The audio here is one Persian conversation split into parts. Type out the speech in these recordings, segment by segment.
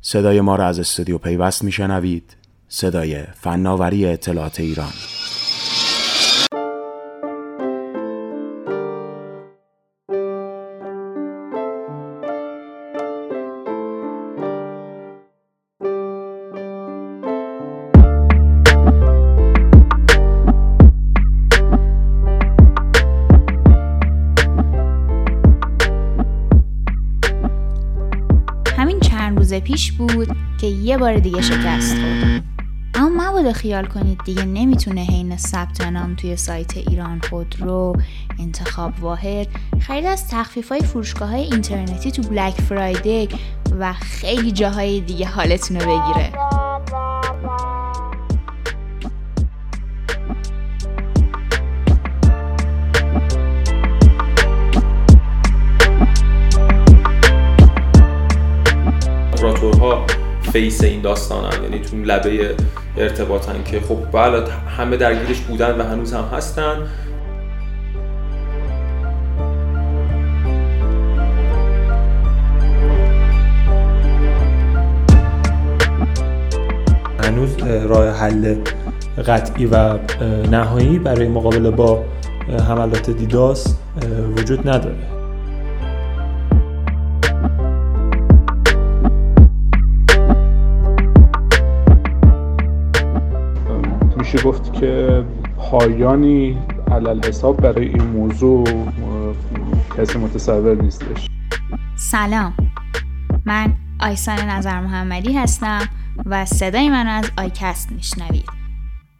صدای ما را از استودیو پیوست میشنوید. صدای فناوری اطلاعات ایران. یه بار دیگه شکست خورد. اما مبادا خیال کنید دیگه نمی‌تونه حین ثبت نام توی سایت ایران خودرو انتخاب واحد. خرید از تخفیف های فروشگاه های اینترنتی تو بلک فرایدی و خیلی جاهای دیگه حالتون رو بگیره. فیس این داستانن یعنی تو لبه ارتباطن که خب بله همه درگیرش بودن و هنوز هم هستن. هنوز راه حل قطعی و نهایی برای مقابله با حملات دیداس وجود نداره. میشه گفت که پایانی علی‌الحساب برای این موضوع کسی متصور نیستش. سلام. من آیسان نظر محمدی هستم و صدای من از آی‌کست میشنوید.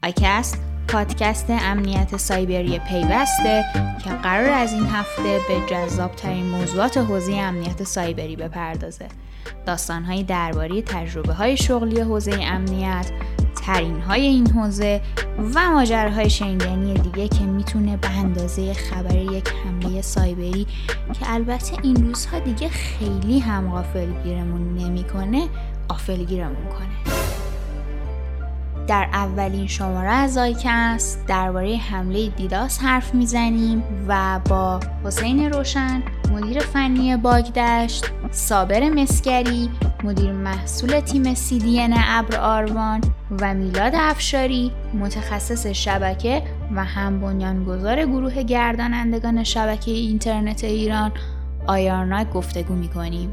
آی‌کست پادکست امنیت سایبری پیوسته که قراره از این هفته به جذاب ترین موضوعات حوزه امنیت سایبری بپردازه. داستانهایی درباره تجربه های شغلی حوزه امنیت ترین های این حوزه و ماجراهای شنیدنی دیگه که می‌تونه به اندازه خبر یک حمله سایبری که البته این روزها دیگه خیلی هم غافلگیرمون نمی‌کنه غافلگیرمون کنه. در اولین شماره از آیکست درباره حمله دیداس حرف می‌زنیم و با حسین روشن مدیر فنی باگدشت صابر مسکری مدیر محصول تیم CDN ابر آروان و میلاد افشاری متخصص شبکه و هم بنیانگذار گروه گردانندگان شبکه اینترنت ایران آیارناک گفتگو می‌کنیم.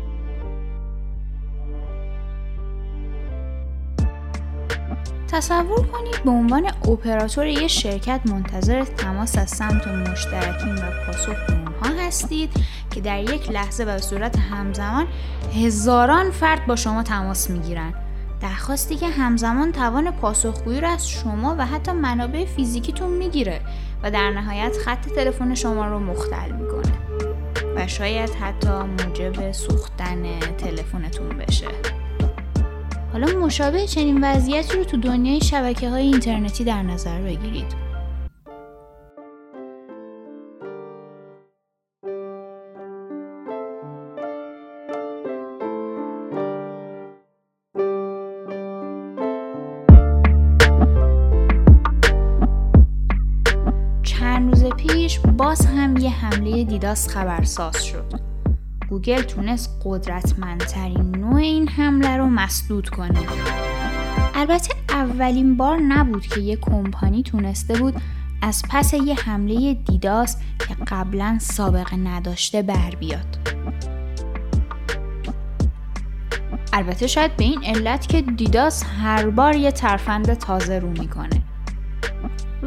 تصور کنید به عنوان اپراتور یک شرکت منتظر تماس از سمت مشترکین و پاسخ به اونها هستید که در یک لحظه و صورت همزمان هزاران فرد با شما تماس می‌گیرن. درخواستی که همزمان توان پاسخگویی را از شما و حتی منابع فیزیکیتون می‌گیره و در نهایت خط تلفن شما رو مختل می‌کنه و شاید حتی موجب سوختن تلفنتون بشه. حالا مشابه چنین وضعیتی رو تو دنیای شبکه های اینترنتی در نظر بگیرید. چند روز پیش باز هم یه حمله دیداس خبرساز شد. گوگل تونست قدرتمندترین نوع این حمله رو مسدود کنه. البته اولین بار نبود که یه کمپانی تونسته بود از پس یه حمله دیداس که قبلا سابقه نداشته بر بیاد. البته شاید به این علت که دیداس هر بار یه ترفند تازه رو می‌کنه.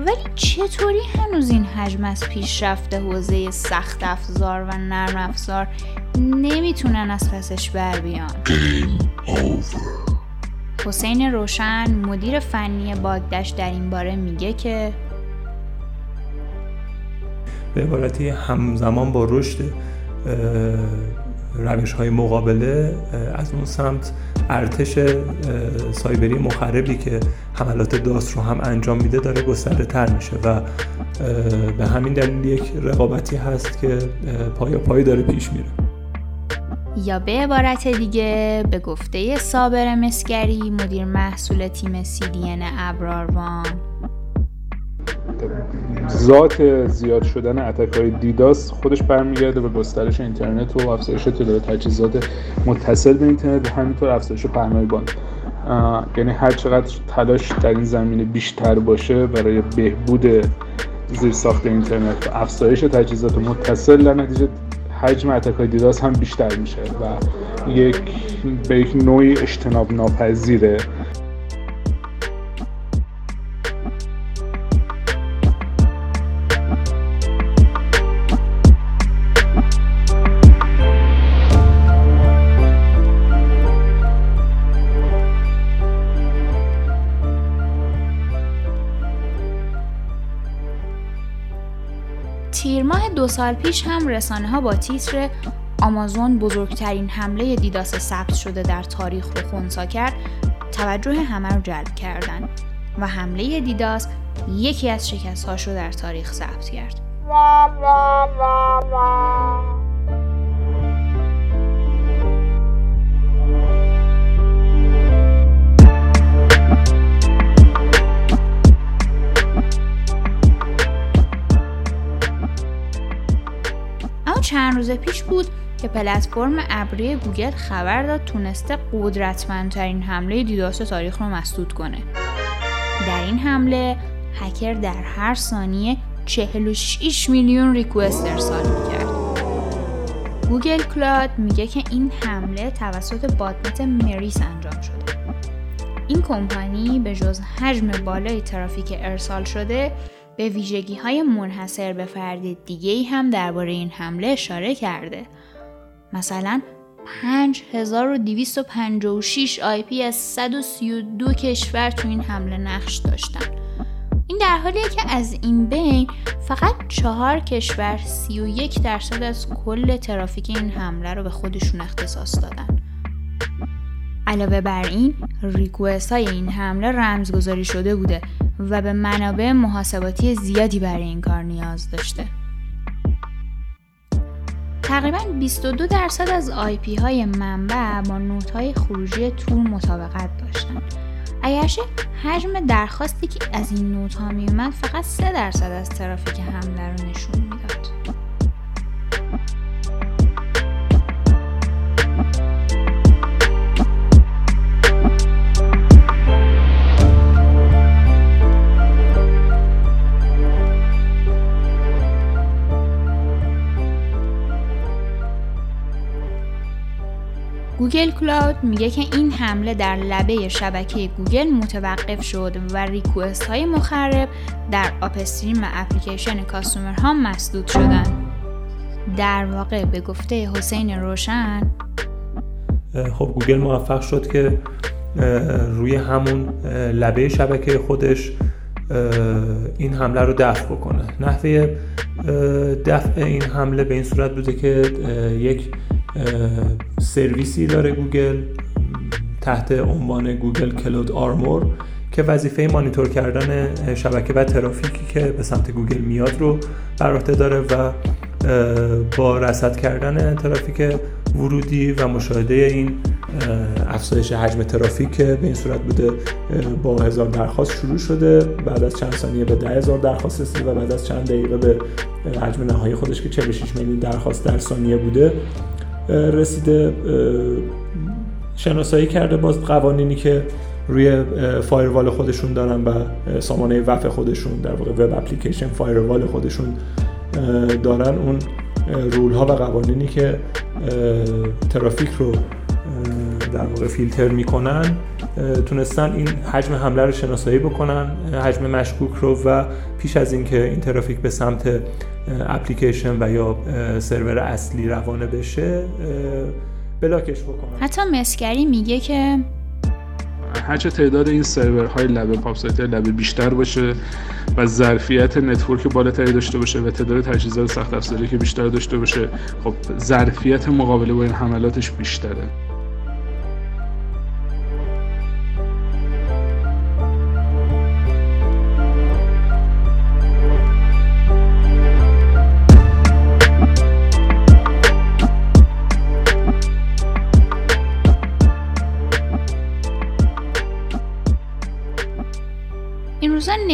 ولی چطوری هنوز این حجم از پیشرفت حوزه سخت افزار و نرم افزار نمی‌تونن از پسش بر بیان؟ حسین روشن مدیر فنی باگدش در این باره میگه که به عبارتی همزمان با رشد روش های مقابله از اون سمت ارتش سایبری مخربی که حملات داست رو هم انجام میده داره گسترده تر میشه و به همین دلیل یک رقابتی هست که پایا پای داره پیش میره. یا به عبارت دیگه به گفته صابر مسگری مدیر محصول تیم CDN ابراروان. ذات زیاد شدن اتک های دیداس خودش برمیگرده به گسترش اینترنت و افزایش تعداد تجهیزات متصل به اینترنت و همینطور افزایش پهنای باند. یعنی هر چقدر تلاش در این زمینه بیشتر باشه برای بهبود زیر ساخت اینترنت و افزایش تجهیزات متصل در نتیجه حجم اتک های دیداس هم بیشتر میشه و یک به یک نوعی اجتناب ناپذیره. سال پیش هم رسانه ها با تیتر آمازون بزرگترین حمله دیداس ثبت شده در تاریخ رو خونسا کرد توجه همه رو جلب کردن و حمله دیداس یکی از شکست رو در تاریخ ثبت کرد. چند روز پیش بود که پلتفرم ابری گوگل خبر داد تونسته قدرتمندترین حمله DDoS تاریخ رو مسدود کنه. در این حمله هکر در هر ثانیه 46 میلیون request ارسال می‌کرد. Google Cloud میگه که این حمله توسط botnet Mēris انجام شده. این کمپانی به جز حجم بالای ترافیک ارسال شده به ویژگی های منحصر به فرد دیگه ای هم درباره این حمله اشاره کرده. مثلا 5256 پی از 132 کشور تو این حمله نقش داشتن. این در حالیه که از این بین فقط چهار کشور 31 درصد از کل ترافیک این حمله رو به خودشون اختصاص دادن. علاوه بر این ریکوست های این حمله رمزگذاری شده بوده و به منابع محاسباتی زیادی برای این کار نیاز داشته. تقریبا 22 درصد از آی های منبع با نوت های خروجی تور مطابقت داشتن. اگرچه حجم درخواستی که از این نوت ها می فقط 3 درصد از ترافیک حمله رو نشون می‌داد. Google Cloud میگه که این حمله در لبه شبکه گوگل متوقف شد و request های مخرب در upstream و application customer ها مسدود شدن در واقع به گفته حسین روشن خب گوگل موفق شد که روی همون لبه شبکه خودش این حمله رو دفع بکنه. نحوه دفع این حمله به این صورت بوده که یک سرویسی داره گوگل تحت عنوان Google Cloud Armor که وظیفه مانیتور کردن شبکه و ترافیکی که به سمت گوگل میاد رو بر عهده داره و با رصد کردن ترافیک ورودی و مشاهده این افزایش حجم ترافیک که به این صورت بوده با هزار درخواست شروع شده. بعد از چند ثانیه به ده هزار درخواست رسید و بعد از چند دقیقه به حجم نهایی خودش که 46 میلیون درخواست در ثانیه بوده. رسیده شناسایی کرده باز قوانینی که روی فایروال خودشون دارن و سامانه وف خودشون در واقع وب اپلیکیشن فایروال خودشون دارن. اون رول ها و قوانینی که ترافیک رو در واقع فیلتر می‌کنن تونستن این حجم حمله رو شناسایی بکنن حجم مشکوک رو و پیش از اینکه این ترافیک به سمت اپلیکیشن و یا سرور اصلی روانه بشه block ش بکنن حتی مسکری میگه که هرچه تعداد این سرورهای لبه PoP site لبه بیشتر باشه و ظرفیت network بالاتری داشته باشه و تعداد تجهیزات سخت افزاری که بیشتر داشته باشه خب ظرفیت مقابله با این حملاتش بیشتره.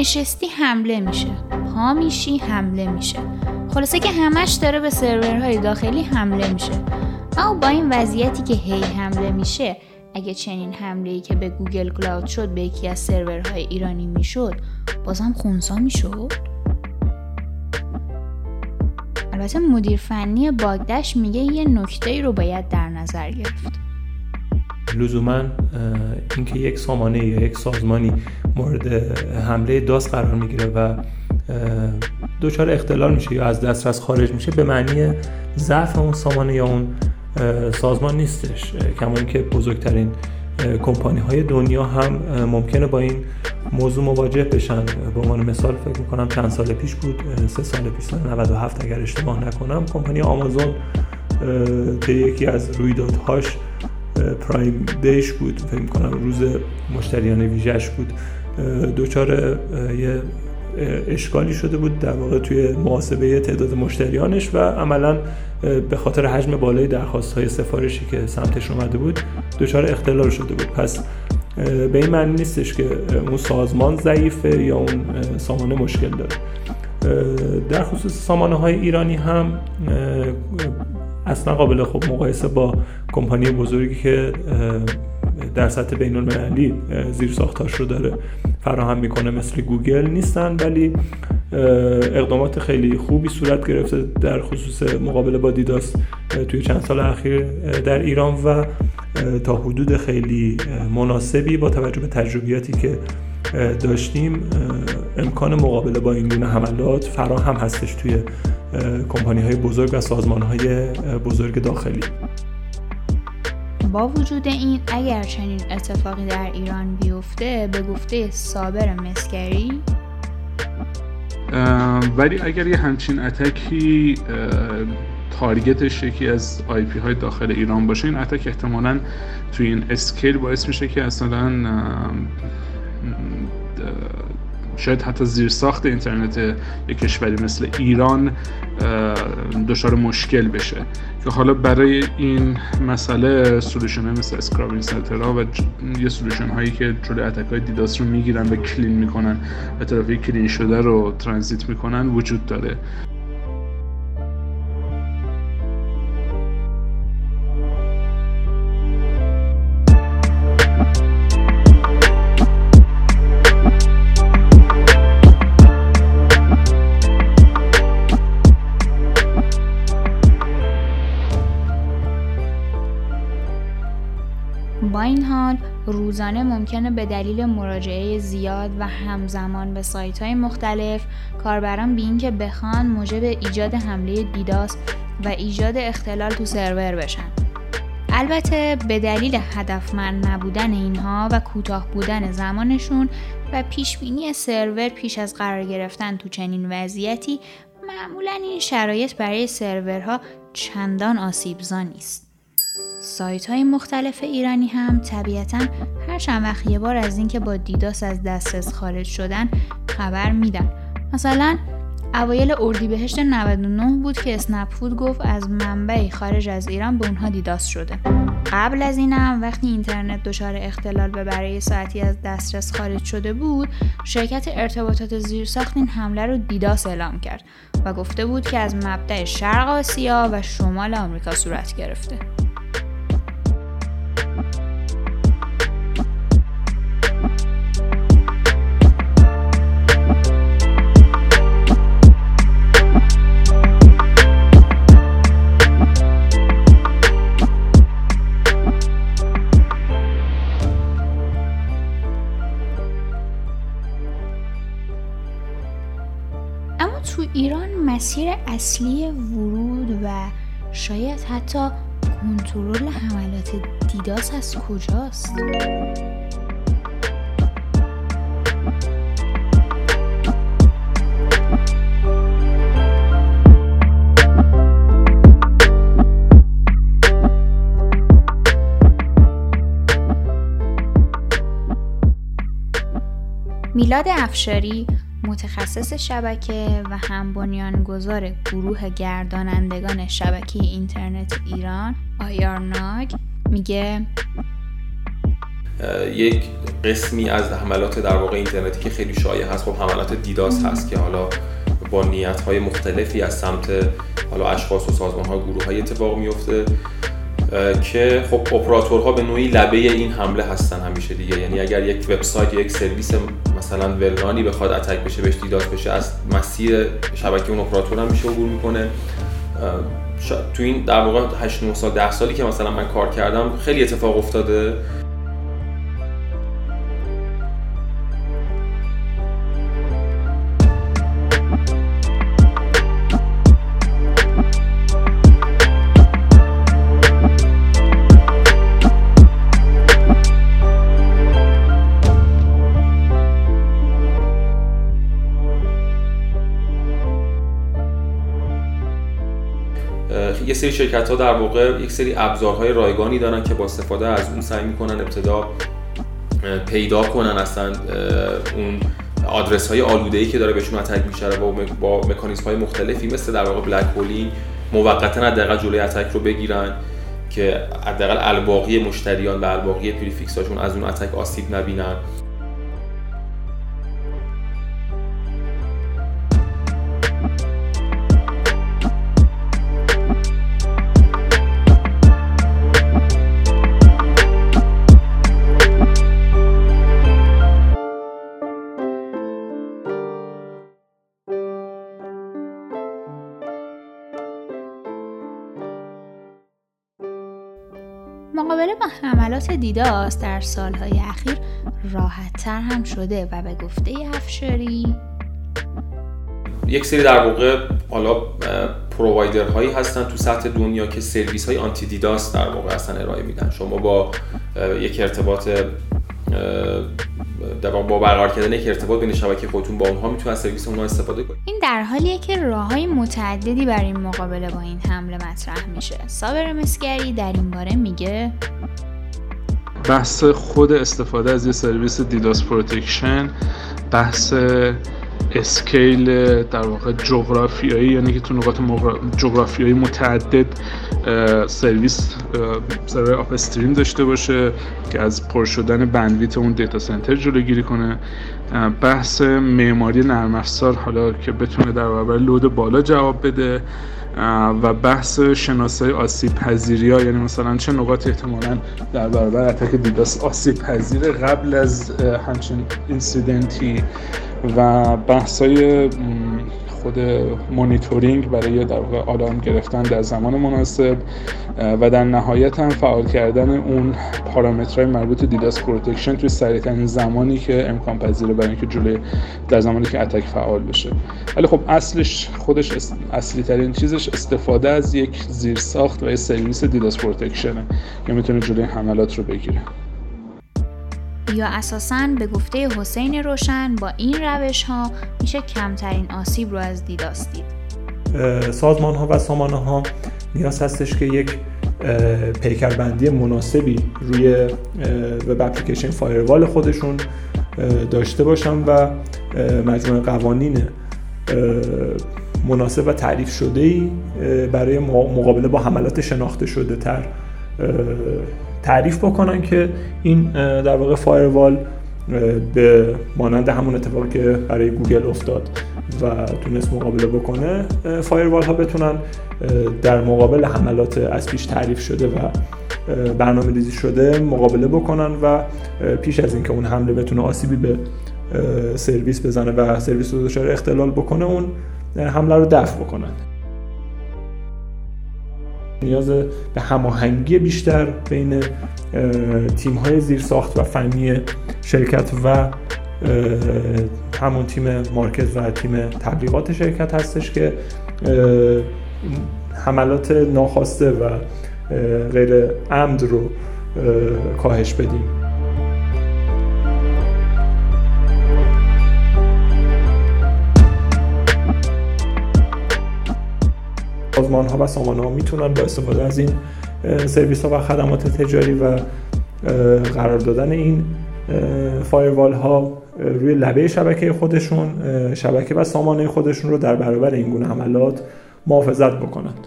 نشستی حمله میشه. پا میشی حمله میشه. خلاصه که همش داره به سرورهای داخلی حمله میشه. اما با این وضعیتی که هی حمله میشه اگه چنین حمله ای که به گوگل کلاود شد به یکی از سرورهای ایرانی می‌شد بازم خونسا می‌شد؟ البته مدیر فنی باگدش میگه یه نکته رو باید در نظر گرفت. لزوما اینکه یک سامانه یا یک سازمانی مورد حمله داس قرار می‌گیره و دچار اختلال میشه یا از دسترس خارج میشه به معنی ضعف اون سامانه یا اون سازمان نیستش. کما که بزرگترین کمپانی های دنیا هم ممکنه با این موضوع مواجه بشن. به عنوان مثال فکر می‌کنم چند سال پیش بود سه سال پیش سال 97 اگر اشتباه نکنم کمپانی آمازون که یکی از رویدادهاش پرایم دیش بود فکر می‌کنم روز مشتریان ویژش بود. دوچار یه اشکالی شده بود در واقع توی محاسبه تعداد مشتریانش و عملا به خاطر حجم بالای درخواست های سفارشی که سمتش اومده بود دچار اختلال شده بود. پس به این معنی نیستش که اون سازمان ضعیفه یا اون سامانه مشکل داره. در خصوص سامانه های ایرانی هم اصلا قابل خب مقایسه با کمپانی بزرگی که در سطح بین المللی زیر ساختاش رو داره فراهم می‌کنه مثل گوگل نیستن ولی اقدامات خیلی خوبی صورت گرفته در خصوص مقابله با دیداس توی چند سال اخیر در ایران و تا حدود خیلی مناسبی با توجه به تجربیاتی که داشتیم امکان مقابله با این گونه حملات فراهم هستش توی کمپانی های بزرگ و سازمان های بزرگ داخلی. با وجود این اگر چنین اتفاقی در ایران بیفته به گفته صابر مسکری ولی اگر یه همچین اتکی تارگتش یکی از آی پی های داخل ایران باشه این اتک احتمالا توی این scale باعث میشه که اصلا شاید حتی زیر ساخت اینترنت یک کشوری مثل ایران دچار مشکل بشه. که حالا برای این مسئله solution مثل scrubbing center ها و یه solution هایی که جلوی attack های DDoS رو می‌گیرن و clean می‌کنن و ترافیک clean شده رو ترانزیت می‌کنن وجود داره. روزانه ممکنه به دلیل مراجعه زیاد و همزمان به سایت های مختلف کاربران به که بخوان موجب ایجاد حمله دیداس و ایجاد اختلال تو سرور بشن. البته به دلیل هدفمند نبودن اینها و کوتاه بودن زمانشون و پیشبینی سرور پیش از قرار گرفتن تو چنین وضعیتی معمولا این شرایط برای سرورها چندان آسیبزا نیست. سایت های مختلف ایرانی هم طبیعتا هر چند وقت یه بار از اینکه با دیداس از دسترس خارج شدن خبر میدن. مثلا اوایل اردیبهشت 99 بود که اسنپ فود گفت از منبعی خارج از ایران به اونها دیداس شده. قبل از اینم وقتی اینترنت دچار اختلال به برای ساعتی از دسترس خارج شده بود شرکت ارتباطات زیرساخت این حمله رو دیداس اعلام کرد و گفته بود که از مبدع شرق آسیا و شمال آمریکا صورت گرفته. اصلی ورود و شاید حتی کنترل حملات دیداس از کجاست؟ میلاد افشاری متخصص شبکه و هم بنیانگذار گروه گردانندگان شبکه اینترنت ایران آیارناگ میگه یک قسمی از حملات در واقع اینترنتی که خیلی شایع هست. خب حملات دیداس هست که حالا با نیت های مختلفی از سمت حالا اشخاص و سازمان ها گروه های اتفاق میفته که خب اپراتورها به نوعی لبه این حمله هستن همیشه دیگه. یعنی اگر یک وبسایت یا یک سرویس مثلا ولرانی بخواد اتک بشه بهش دیداس بشه از مسیر شبکه اون اپراتور هم میشه عبور می‌کنه. تو این در واقع 8 9 سال 10 سالی که مثلا من کار کردم خیلی اتفاق افتاده. سری شرکت ها در واقع یک سری ابزارهای رایگانی دارن که با استفاده از اون سعی می‌کنن ابتدا پیدا کنن اصلا اون آدرس های آلوده ای که داره بهشون attack میشه با با مکانیزم های مختلفی مثل در واقع blackholing موقتا حداقل جلوی attack رو بگیرن که حداقل الباقی مشتریان و الباقی prefix هاشون از اون attack آسیب نبینن. حملات دیداس در سالهای اخیر راحتتر هم شده و به گفته افشاری. یک سری در واقع حالا پرووایدر هایی هستن تو سطح دنیا که سرویس های آنتی دیداس در واقع هستن ارائه میدن. شما با یک ارتباط در با برقرار کردن یک ارتباط بین شبکه خودتون با اونها می‌تونن سرویس اونها استفاده کنید. این در حالیه که راه های متعددی برای مقابله با این حمله مطرح میشه. صابر مسگری در این باره میگه بحث خود استفاده از یه سرویس DDoS protection بحث scale در واقع جغرافیایی یعنی که تو نقاط جغرافیایی متعدد سرویس سرور upstream داشته باشه که از پر شدن bandwidth اون دیتا سنتر جلوگیری کنه. بحث معماری نرم افزار حالا که بتونه در برابر load بالا جواب بده. و بحث شناسایی آسیب پذیری ها یعنی مثلا چه نقاط احتمالا در برابر attack DDoS آسیب پذیر قبل از همچین incident ی و بحثای خود مونیتورینگ برای در واقع آلارم گرفتن در زمان مناسب و در نهایت هم فعال کردن اون پارامترهای مربوط به DDoS protection توی سریعترین زمانی که امکان پذیره برای اینکه جلوی در زمانی که attack فعال بشه. ولی خب اصلش خودش اصلی ترین چیزش استفاده از یک زیرساخت و یه سرویس DDoS protection ه که می‌تونه جلوی حملات رو بگیره. یا اساساً به گفته حسین روشن با این روش ها میشه کمترین آسیب رو از دید سازمان ها و سامانه ها نیاز هستش که یک پیکربندی مناسبی روی وب اپلیکیشن فایروال خودشون داشته باشن و مجموعه قوانین مناسب و تعریف شده ای برای مقابله با حملات شناخته شده تر تعریف بکنن که این در واقع فایروال به مانند همون اتفاقی که برای گوگل افتاد و تونست مقابله بکنه فایروال ها بتونن در مقابل حملات از پیش تعریف شده و برنامه ریزی شده مقابله بکنن و پیش از اینکه اون حمله بتونه آسیبی به سرویس بزنه و سرویس رو دچار اختلال بکنه اون حمله رو دفع بکنن. نیاز به هماهنگی بیشتر بین تیم های زیرساخت و فنی شرکت و همون تیم مارکت و تیم تبلیغات شرکت هستش که حملات ناخواسته و غیر عمد رو کاهش بدیم. سازمان ها و سامانه ها می‌تونن با استفاده از این سرویس ها و خدمات تجاری و قرار دادن این فایروال ها روی لبه شبکه خودشون شبکه و سامانه خودشون رو در برابر این گونه عملات محافظت بکنند.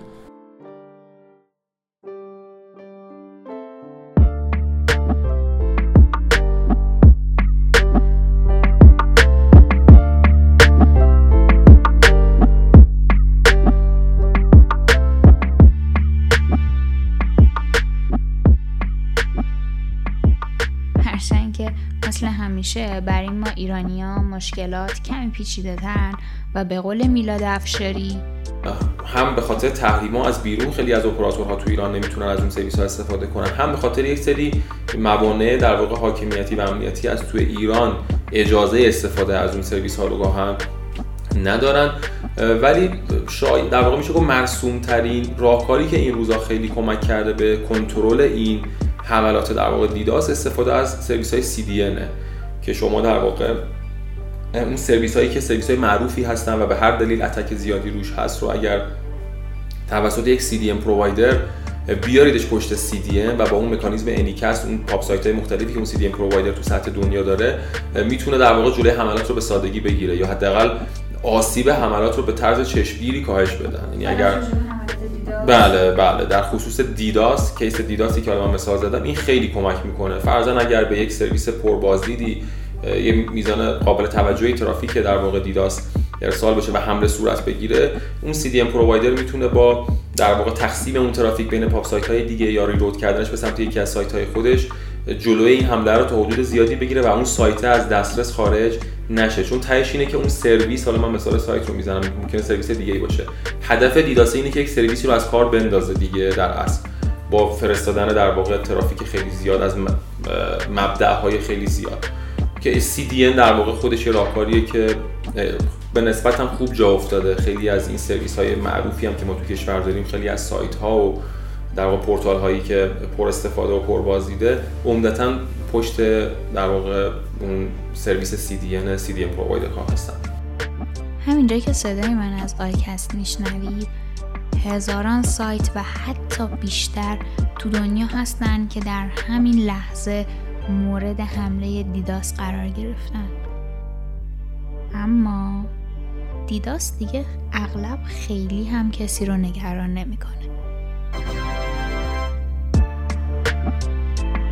مثل همیشه بر ما ایرانیا مشکلات کمی پیچیده ترن و به قول میلاد افشاری هم به خاطر تحریما از بیرون خیلی از اپراتورها تو ایران نمی‌تونن از اون سرویس ها استفاده کنن. هم به خاطر یک سری موانع در واقع حاکمیتی و امنیتی از توی ایران اجازه استفاده از اون سرویس ها رو هم ندارن. ولی شاید در واقع میشه گفت مرسوم ترین راهکاری که این روزا خیلی کمک کرده به کنترل این حملات در واقع DDoS استفاده از سرویس های CDN که شما در واقع اون سرویس هایی که سرویس های معروفی هستن و به هر دلیل attack زیادی روش هست رو اگر توسط یک CDN provider بیاریدش پشت CDN و با اون مکانیزم anycast اون PoP site های مختلفی که اون CDN provider تو سطح دنیا داره می‌تونه در واقع جلوی حملات رو به سادگی بگیره یا حداقل آسیب حملات رو به طرز چشمگیری کاهش بدن. یعنی اگر بله بله. در خصوص DDoS case DDoS ی که من مثال زدم این خیلی کمک می‌کنه. فرضاً اگر به یک سرویس پربازدیدی یه میزان قابل توجهی ترافیک در واقع DDoS ارسال بشه و حمله صورت بگیره اون CDN provider می‌تونه با در واقع تقسیم اون ترافیک بین PoP site های دیگه یا reroute کردنش به سمت یکی از سایت های خودش جلوی این حمله رو تا حدود زیادی بگیره و اون سایت از دسترس خارج نشه. چون تهش اینه که اون سرویس حالا من مثال سایت رو می‌زنم ممکنه سرویس دیگه ای باشه. هدف دیداس اینه که یک سرویسی رو از کار بندازه دیگه در اصل. با فرستادن در واقع ترافیک خیلی زیاد از مبدأهای خیلی زیاد. که CDN در واقع خودش یه راهکاریه که به نسبت هم خوب جا افتاده. خیلی از این سرویس های معروفی هم که ما تو کشور داریم خیلی از سایت ها و در واقع پورتال هایی که پر استفاده و پر بازدیده عمدتا پشت در واقع اون سرویس CDN CDN پرووایدر ها هستن همینجایی که صدای من از آیکست میشنوید هزاران سایت و حتی بیشتر تو دنیا هستن که در همین لحظه مورد حمله دیداس قرار گرفتن اما دیداس دیگه اغلب خیلی هم کسی رو نگران نمی‌کنه.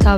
تا